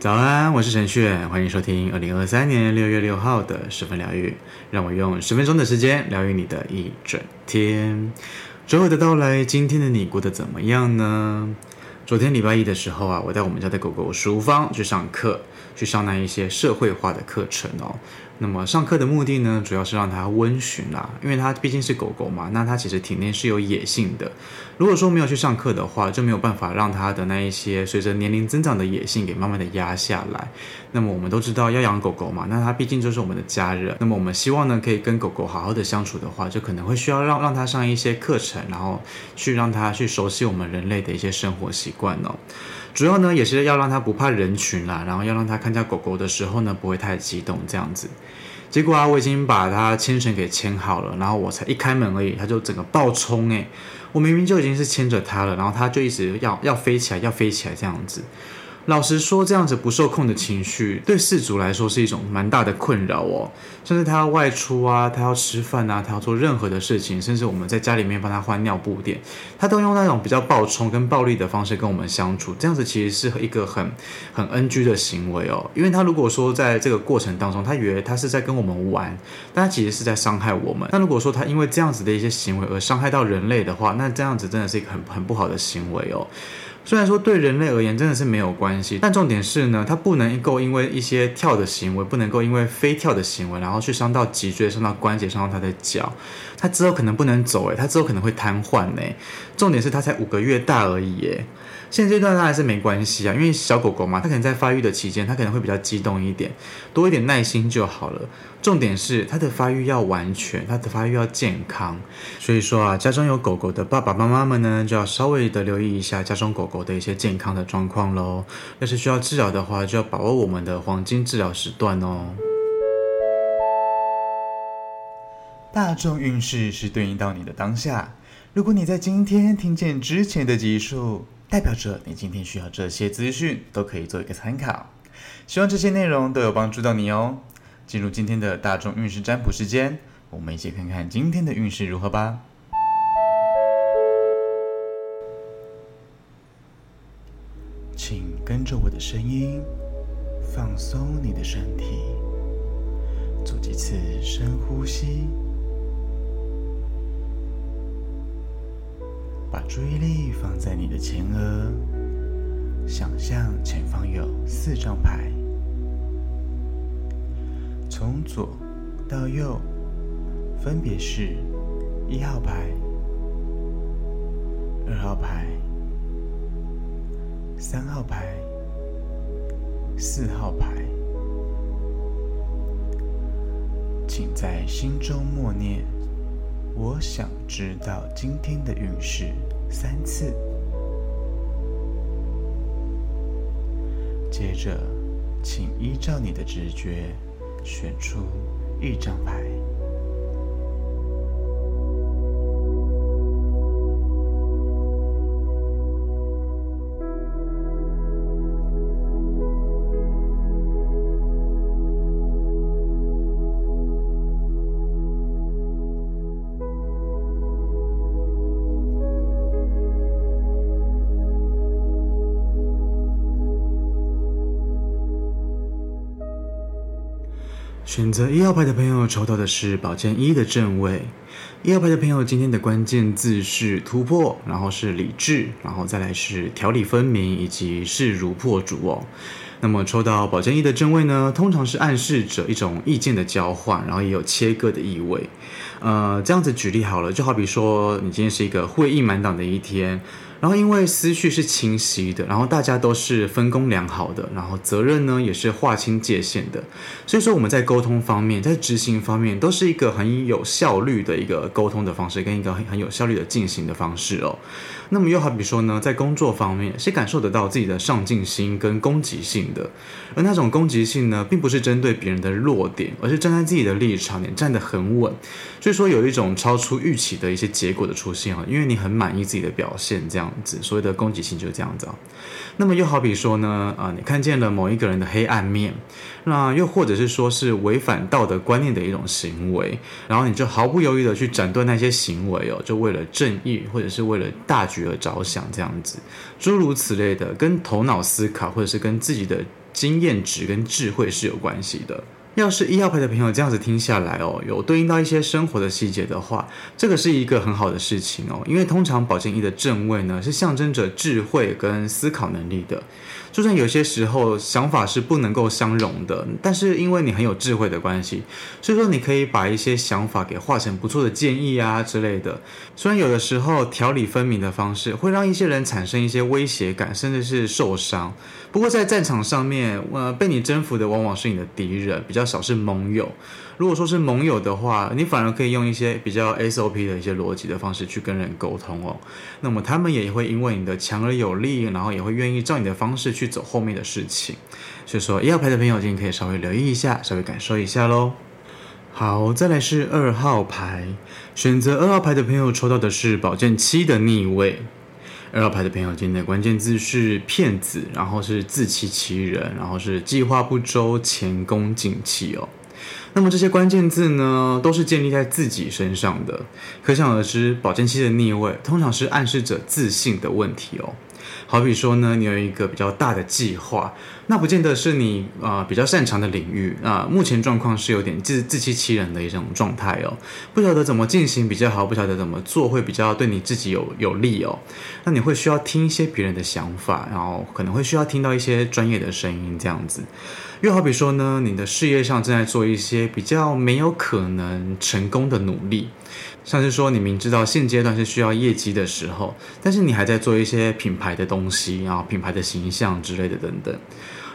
早安，我是陈旭，欢迎收听二零二三年六月六号的十分疗愈。让我用十分钟的时间疗愈你的一整天。周二的到来，今天的你过得怎么样呢？昨天礼拜一的时候啊，我带我们家的狗狗淑芳去上课，去上那一些社会化的课程哦。那么上课的目的呢，主要是让它温驯啦，因为它毕竟是狗狗嘛，那它其实体内是有野性的。如果说没有去上课的话，就没有办法让它的那一些随着年龄增长的野性给慢慢的压下来。那么我们都知道要养狗狗嘛，那它毕竟就是我们的家人。那么我们希望呢，可以跟狗狗好好的相处的话，就可能会需要让让它上一些课程，然后去让它去熟悉我们人类的一些生活习惯哦。主要呢，也是要让它不怕人群啦，然后要让它看见狗狗的时候呢，不会太激动这样子。结果啊，我已经把它牵绳给牵好了，然后我才一开门而已，它就整个暴冲诶，我明明就已经是牵着它了，然后它就一直要要飞起来，要飞起来这样子。老实说，这样子不受控的情绪，对饲主来说是一种蛮大的困扰哦。甚至他要外出啊，他要吃饭啊，他要做任何的事情，甚至我们在家里面帮他换尿布垫，他都用那种比较暴冲跟暴力的方式跟我们相处。这样子其实是一个很很 NG 的行为哦。因为他如果说在这个过程当中，他以为他是在跟我们玩，但他其实是在伤害我们。那如果说他因为这样子的一些行为而伤害到人类的话，那这样子真的是一个很很不好的行为哦。虽然说对人类而言真的是没有关系，但重点是呢，它不能够因为一些跳的行为，不能够因为飞跳的行为，然后去伤到脊椎、伤到关节、伤到它的脚，它之后可能不能走，诶，它之后可能会瘫痪，诶，重点是它才五个月大而已，诶。现阶段当然是没关系啊，因为小狗狗嘛，它可能在发育的期间，它可能会比较激动一点，多一点耐心就好了。重点是它的发育要完全，它的发育要健康。所以说啊，家中有狗狗的爸爸妈妈们呢，就要稍微的留意一下家中狗狗的一些健康的状况喽。要是需要治疗的话，就要把握我们的黄金治疗时段哦。大众运势是对应到你的当下，如果你在今天听见之前的集数。代表着你今天需要这些资讯都可以做一个参考，希望这些内容都有帮助到你哦。进入今天的大众运势占卜时间，我们一起看看今天的运势如何吧。请跟着我的声音，放松你的身体，做几次深呼吸。把注意力放在你的前额，想象前方有四张牌，从左到右，分别是一号牌、二号牌、三号牌、四号牌。请在心中默念。我想知道今天的运势三次。接着，请依照你的直觉选出一张牌。选择一号牌的朋友抽到的是宝剑一的正位。一号牌的朋友今天的关键字是突破，然后是理智，然后再来是条理分明以及势如破竹哦。那么抽到宝剑一的正位呢，通常是暗示着一种意见的交换，然后也有切割的意味。呃，这样子举例好了，就好比说你今天是一个会议满档的一天。然后因为思绪是清晰的，然后大家都是分工良好的，然后责任呢也是划清界限的，所以说我们在沟通方面，在执行方面都是一个很有效率的一个沟通的方式，跟一个很很有效率的进行的方式哦。那么又好比说呢，在工作方面是感受得到自己的上进心跟攻击性的，而那种攻击性呢，并不是针对别人的弱点，而是站在自己的立场，你站得很稳，所以说有一种超出预期的一些结果的出现啊，因为你很满意自己的表现这样。样子所谓的攻击性就是这样子啊。那么又好比说呢，啊，你看见了某一个人的黑暗面，那又或者是说是违反道德观念的一种行为，然后你就毫不犹豫的去斩断那些行为哦，就为了正义或者是为了大局而着想这样子，诸如此类的，跟头脑思考或者是跟自己的。经验值跟智慧是有关系的。要是医药牌的朋友这样子听下来哦，有对应到一些生活的细节的话，这个是一个很好的事情哦。因为通常宝剑一的正位呢，是象征着智慧跟思考能力的。就算有些时候想法是不能够相容的，但是因为你很有智慧的关系，所以说你可以把一些想法给化成不错的建议啊之类的。虽然有的时候条理分明的方式会让一些人产生一些威胁感，甚至是受伤。不过在战场上面，呃，被你征服的往往是你的敌人，比较少是盟友。如果说是盟友的话，你反而可以用一些比较 SOP 的一些逻辑的方式去跟人沟通哦。那么他们也会因为你的强而有力，然后也会愿意照你的方式去走后面的事情。所以说，一号牌的朋友今天可以稍微留意一下，稍微感受一下喽。好，再来是二号牌，选择二号牌的朋友抽到的是宝剑七的逆位。二号牌的朋友，今天的关键字是骗子，然后是自欺欺人，然后是计划不周、前功尽弃哦。那么这些关键字呢，都是建立在自己身上的。可想而知，宝剑七的逆位通常是暗示着自信的问题哦。好比说呢，你有一个比较大的计划，那不见得是你啊、呃、比较擅长的领域啊、目前状况是有点自自欺欺人的一种状态哦，不晓得怎么进行比较好，不晓得怎么做会比较对你自己有有利哦。那你会需要听一些别人的想法，然后可能会需要听到一些专业的声音这样子。又好比说呢，你的事业上正在做一些比较没有可能成功的努力，像是说你明知道现阶段是需要业绩的时候，但是你还在做一些品牌的东西，然后品牌的形象之类的等等。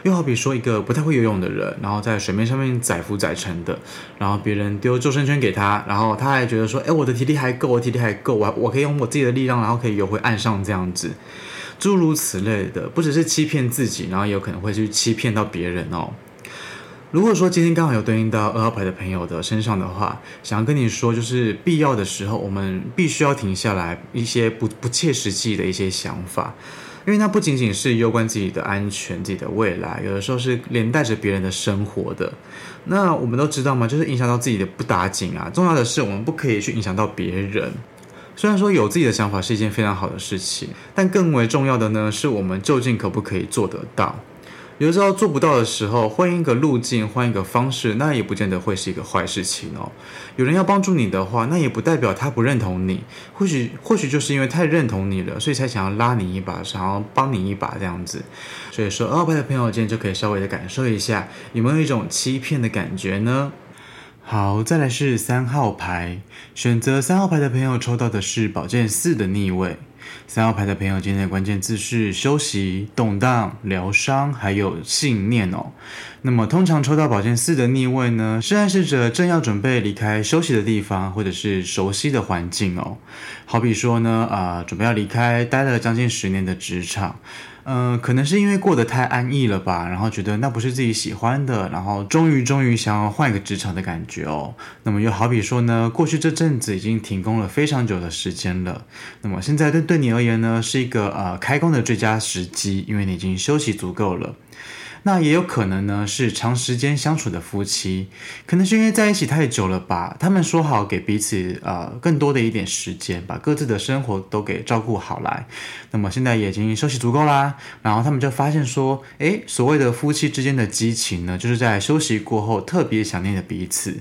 又好比说一个不太会游泳的人，然后在水面上面载浮载沉的，然后别人丢救生圈给他，然后他还觉得说，哎，我的体力还够，我体力还够，我我可以用我自己的力量，然后可以游回岸上这样子。诸如此类的，不只是欺骗自己，然后也有可能会去欺骗到别人哦。如果说今天刚好有对应到二号牌的朋友的身上的话，想要跟你说，就是必要的时候，我们必须要停下来一些不不切实际的一些想法，因为它不仅仅是攸关自己的安全、自己的未来，有的时候是连带着别人的生活的。那我们都知道嘛，就是影响到自己的不打紧啊。重要的是，我们不可以去影响到别人。虽然说有自己的想法是一件非常好的事情，但更为重要的呢，是我们究竟可不可以做得到？有时候做不到的时候，换一个路径，换一个方式，那也不见得会是一个坏事情哦。有人要帮助你的话，那也不代表他不认同你，或许或许就是因为太认同你了，所以才想要拉你一把，想要帮你一把这样子。所以说，二号牌的朋友今天就可以稍微的感受一下，有没有一种欺骗的感觉呢？好，再来是三号牌，选择三号牌的朋友抽到的是宝剑四的逆位。三号牌的朋友今天的关键字是休息、动荡、疗伤，还有信念哦。那么通常抽到宝剑四的逆位呢，是暗示着正要准备离开休息的地方，或者是熟悉的环境哦。好比说呢，啊、准备要离开待了将近十年的职场。嗯、可能是因为过得太安逸了吧，然后觉得那不是自己喜欢的，然后终于终于想要换一个职场的感觉哦。那么又好比说呢，过去这阵子已经停工了非常久的时间了，那么现在对对你而言呢，是一个呃开工的最佳时机，因为你已经休息足够了。那也有可能呢，是长时间相处的夫妻，可能是因为在一起太久了吧，他们说好给彼此呃更多的一点时间，把各自的生活都给照顾好来。那么现在也已经休息足够啦，然后他们就发现说，诶，所谓的夫妻之间的激情呢，就是在休息过后特别想念的彼此，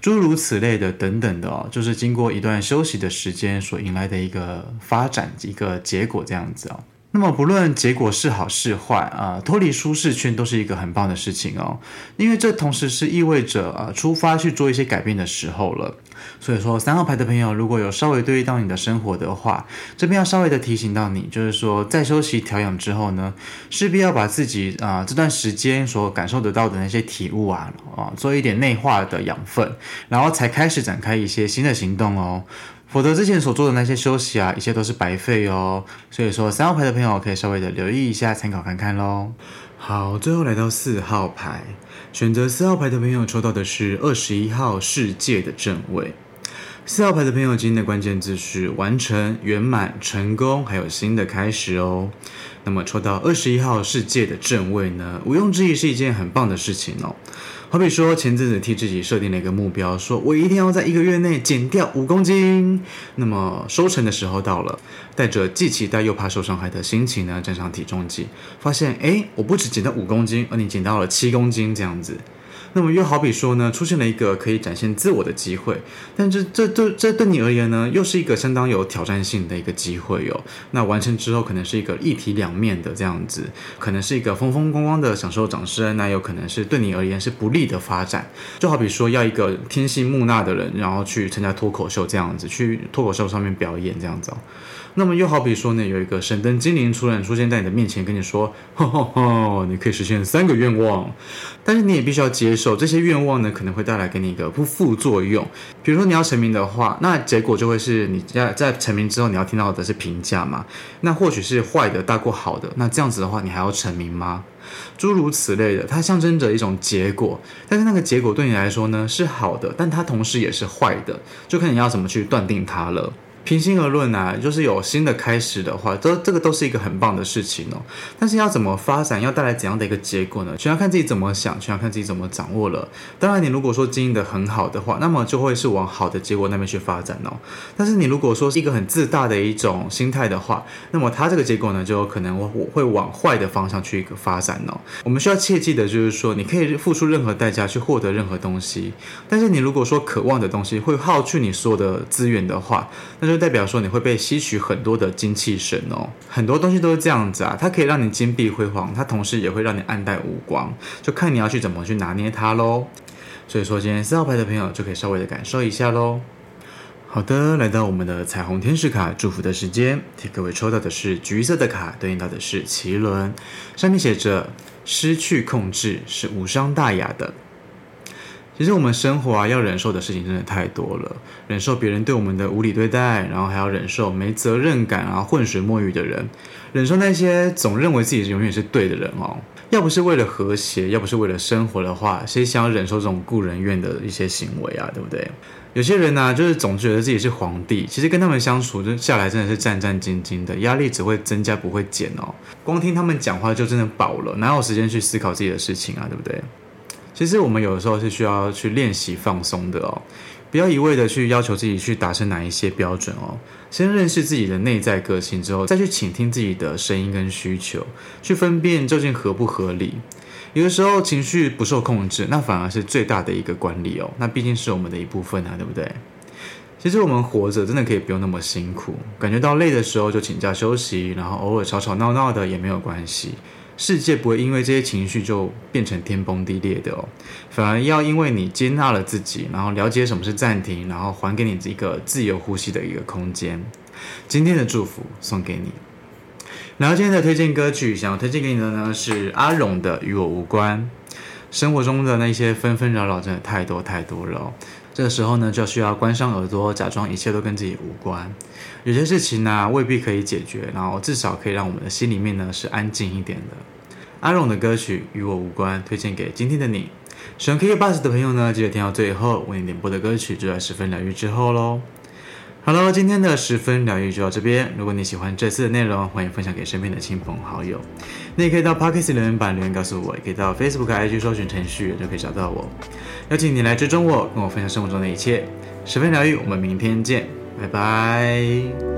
诸如此类的等等的哦，就是经过一段休息的时间所迎来的一个发展一个结果这样子哦。那么不论结果是好是坏啊，脱离舒适圈都是一个很棒的事情哦，因为这同时是意味着啊，出发去做一些改变的时候了。所以说，三号牌的朋友如果有稍微对应到你的生活的话，这边要稍微的提醒到你，就是说在休息调养之后呢，势必要把自己啊这段时间所感受得到的那些体悟啊啊做一点内化的养分，然后才开始展开一些新的行动哦。否则之前所做的那些休息啊，一切都是白费哦。所以说，三号牌的朋友可以稍微的留意一下，参考看看喽。好，最后来到四号牌，选择四号牌的朋友抽到的是二十一号世界的正位。四号牌的朋友今天的关键字是完成、圆满、成功，还有新的开始哦。那么抽到二十一号世界的正位呢，毋庸置疑是一件很棒的事情哦。好比说前阵子替自己设定了一个目标，说我一定要在一个月内减掉五公斤。那么收成的时候到了，带着既期待又怕受伤害的心情呢，站上体重计，发现诶，我不止减到五公斤，而你减到了七公斤这样子。那么又好比说呢，出现了一个可以展现自我的机会，但这这这这对你而言呢，又是一个相当有挑战性的一个机会哦。那完成之后，可能是一个一体两面的这样子，可能是一个风风光光的享受掌声，那有可能是对你而言是不利的发展。就好比说，要一个天性木讷的人，然后去参加脱口秀这样子，去脱口秀上面表演这样子哦。那么又好比说呢，有一个神灯精灵突然出现在你的面前，跟你说：“哈哈哈，你可以实现三个愿望。”但是你也必须要接受这些愿望呢，可能会带来给你一个不副作用。比如说你要成名的话，那结果就会是你在在成名之后，你要听到的是评价嘛？那或许是坏的大过好的。那这样子的话，你还要成名吗？诸如此类的，它象征着一种结果，但是那个结果对你来说呢是好的，但它同时也是坏的，就看你要怎么去断定它了。平心而论啊，就是有新的开始的话，这这个都是一个很棒的事情哦。但是要怎么发展，要带来怎样的一个结果呢？全要看自己怎么想，全要看自己怎么掌握了。当然，你如果说经营得很好的话，那么就会是往好的结果那边去发展哦。但是你如果说是一个很自大的一种心态的话，那么它这个结果呢，就有可能我会往坏的方向去一个发展哦。我们需要切记的就是说，你可以付出任何代价去获得任何东西，但是你如果说渴望的东西会耗去你所有的资源的话，那就代表说你会被吸取很多的精气神哦，很多东西都是这样子啊，它可以让你金碧辉煌，它同时也会让你暗淡无光，就看你要去怎么去拿捏它喽。所以说，今天四号牌的朋友就可以稍微的感受一下喽。好的，来到我们的彩虹天使卡祝福的时间，替各位抽到的是橘色的卡，对应到的是脐轮，上面写着失去控制是无伤大雅的。其实我们生活啊，要忍受的事情真的太多了。忍受别人对我们的无理对待，然后还要忍受没责任感啊、浑水摸鱼的人，忍受那些总认为自己永远是对的人哦。要不是为了和谐，要不是为了生活的话，谁想要忍受这种故人怨的一些行为啊？对不对？有些人呢、就是总觉得自己是皇帝，其实跟他们相处就下来真的是战战兢兢的，压力只会增加不会减哦。光听他们讲话就真的饱了，哪有时间去思考自己的事情啊？对不对？其实我们有的时候是需要去练习放松的哦，不要一味的去要求自己去达成哪一些标准哦。先认识自己的内在个性之后，再去倾听自己的声音跟需求，去分辨究竟合不合理。有的时候情绪不受控制，那反而是最大的一个管理哦。那毕竟是我们的一部分啊，对不对？其实我们活着真的可以不用那么辛苦，感觉到累的时候就请假休息，然后偶尔吵吵闹闹的也没有关系。世界不会因为这些情绪就变成天崩地裂的哦，反而要因为你接纳了自己，然后了解什么是暂停，然后还给你一个自由呼吸的一个空间。今天的祝福送给你。然后今天的推荐歌曲，想要推荐给你的呢是阿荣的《与我无关》。生活中的那些纷纷扰扰真的太多太多了。这个时候呢，就需要关上耳朵，假装一切都跟自己无关。有些事情呢、未必可以解决，然后至少可以让我们的心里面呢是安静一点的。阿荣的歌曲与我无关，推荐给今天的你。喜欢 KKBOX 的朋友呢，记得听到最后，为你点播的歌曲就在十分疗愈之后喽。好了，今天的十分疗愈就到这边。如果你喜欢这次的内容，欢迎分享给身边的亲朋好友。你也可以到 Pocket 留言板留言告诉我，也可以到 Facebook IG 搜寻程序就可以找到我。邀请你来追踪我，跟我分享生活中的一切。十分疗愈，我们明天见，拜拜。